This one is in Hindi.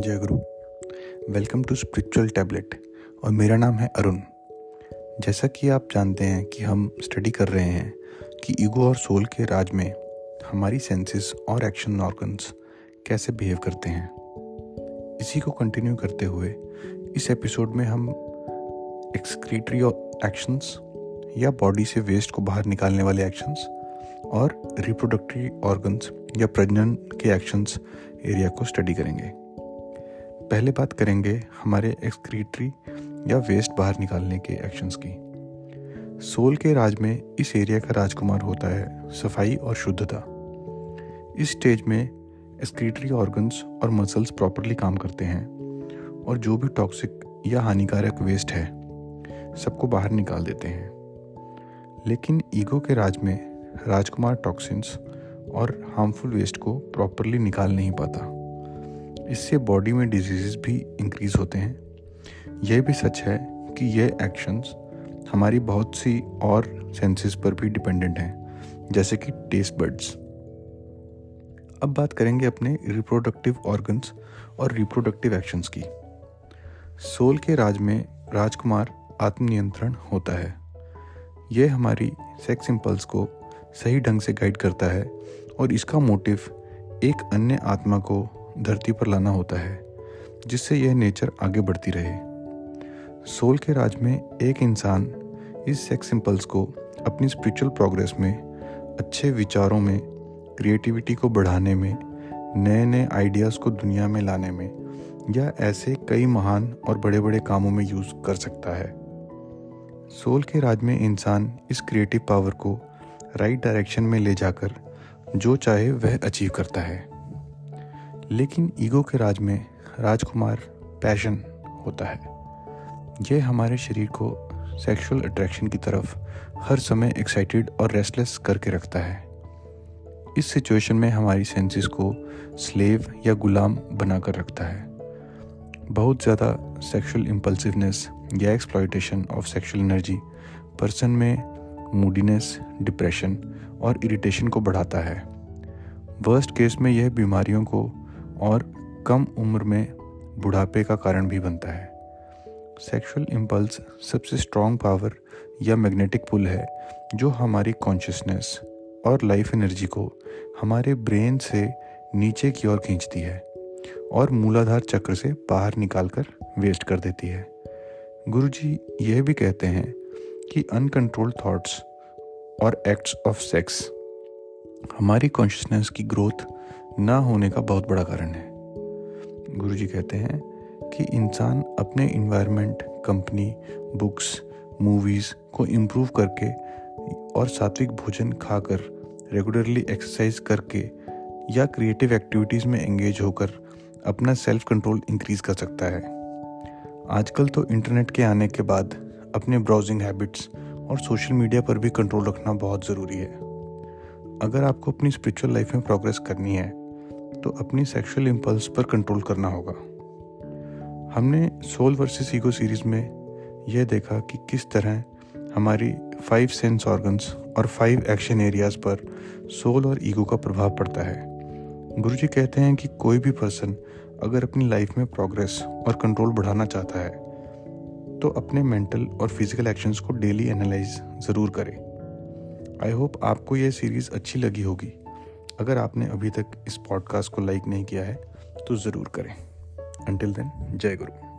जय गुरु। वेलकम टू स्पिरिचुअल टैबलेट और मेरा नाम है अरुण। जैसा कि आप जानते हैं कि हम स्टडी कर रहे हैं कि ईगो और सोल के राज में हमारी सेंसेस और एक्शन ऑर्गन्स कैसे बिहेव करते हैं। इसी को कंटिन्यू करते हुए इस एपिसोड में हम एक्सक्रीटरी एक्शंस या बॉडी से वेस्ट को बाहर निकालने वाले एक्शंस और रिप्रोडक्टरी ऑर्गन्स या प्रजनन के एक्शंस एरिया को स्टडी करेंगे। पहले बात करेंगे हमारे एक्सक्रीटरी या वेस्ट बाहर निकालने के एक्शंस की। सोल के राज में इस एरिया का राजकुमार होता है सफ़ाई और शुद्धता। इस स्टेज में एक्सक्रीटरी ऑर्गन्स और मसल्स प्रॉपरली काम करते हैं और जो भी टॉक्सिक या हानिकारक वेस्ट है, सबको बाहर निकाल देते हैं। लेकिन ईगो के राज में राजकुमार टॉक्सिन्स और हार्मफुल वेस्ट को प्रॉपरली निकाल नहीं पाता। इससे बॉडी में डिज़ीज़ भी इंक्रीज होते हैं। यह भी सच है कि यह एक्शंस हमारी बहुत सी और सेंसेस पर भी डिपेंडेंट हैं, जैसे कि टेस्ट बर्ड्स अब बात करेंगे अपने रिप्रोडक्टिव ऑर्गन्स और रिप्रोडक्टिव एक्शंस की। सोल के राज में राजकुमार आत्मनियंत्रण होता है। यह हमारी सेक्स इम्पल्स को सही ढंग से गाइड करता है और इसका मोटिव एक अन्य आत्मा को धरती पर लाना होता है, जिससे यह नेचर आगे बढ़ती रहे। सोल के राज में एक इंसान इस सेक्स इम्पल्स को अपनी स्पिरिचुअल प्रोग्रेस में, अच्छे विचारों में क्रिएटिविटी को बढ़ाने में नए नए आइडियाज़ को दुनिया में लाने में या ऐसे कई महान और बड़े बड़े कामों में यूज़ कर सकता है। सोल के राज में इंसान इस क्रिएटिव पावर को राइट डायरेक्शन में ले जाकर, जो चाहे वह अचीव करता है। लेकिन ईगो के राज में राजकुमार पैशन होता है। यह हमारे शरीर को सेक्सुअल अट्रैक्शन की तरफ़ हर समय एक्साइटेड और रेस्टलेस करके रखता है। इस सिचुएशन में हमारी सेंसेस को स्लेव या गुलाम बनाकर रखता है। बहुत ज़्यादा सेक्सुअल इम्पल्सिवनेस या exploitation of sexual energy person में मूडीनेस डिप्रेशन और इरिटेशन को बढ़ाता है। वर्स्ट केस में यह बीमारियों को और कम उम्र में बुढ़ापे का कारण भी बनता है। सेक्सुअल इम्पल्स सबसे स्ट्रॉन्ग पावर या मैग्नेटिक पुल है, जो हमारी कॉन्शियसनेस और लाइफ एनर्जी को हमारे ब्रेन से नीचे की ओर खींचती है और मूलाधार चक्र से बाहर निकालकर वेस्ट कर देती है। गुरुजी यह भी कहते हैं कि अनकंट्रोल्ड थॉट्स और एक्ट्स ऑफ़ सेक्स हमारी कॉन्शियसनेस की ग्रोथ ना होने का बहुत बड़ा कारण है। गुरु जी कहते हैं कि इंसान अपने इन्वायरमेंट कंपनी बुक्स मूवीज़ को इम्प्रूव करके और सात्विक भोजन खाकर रेगुलरली एक्सरसाइज करके या क्रिएटिव एक्टिविटीज़ में एंगेज होकर अपना सेल्फ कंट्रोल इंक्रीज कर सकता है। आजकल तो इंटरनेट के आने के बाद अपने ब्राउजिंग हैबिट्स और सोशल मीडिया पर भी कंट्रोल रखना बहुत ज़रूरी है। अगर आपको अपनी स्पिरिचुअल लाइफ में प्रोग्रेस करनी है तो अपनी सेक्सुअल इम्पल्स पर कंट्रोल करना होगा। हमने सोल वर्सेस ईगो सीरीज़ में यह देखा कि किस तरह हमारी फाइव सेंस ऑर्गन्स और फाइव एक्शन एरियाज़ पर सोल और ईगो का प्रभाव पड़ता है। गुरु जी कहते हैं कि कोई भी पर्सन अगर अपनी लाइफ में प्रोग्रेस और कंट्रोल बढ़ाना चाहता है तो अपने मेंटल और फ़िज़िकल एक्शंस को डेली एनालाइज ज़रूर करें। आई होप आपको यह सीरीज़ अच्छी लगी होगी। अगर आपने अभी तक इस पॉडकास्ट को लाइक नहीं किया है तो ज़रूर करें। अंटिल देन जय गुरु।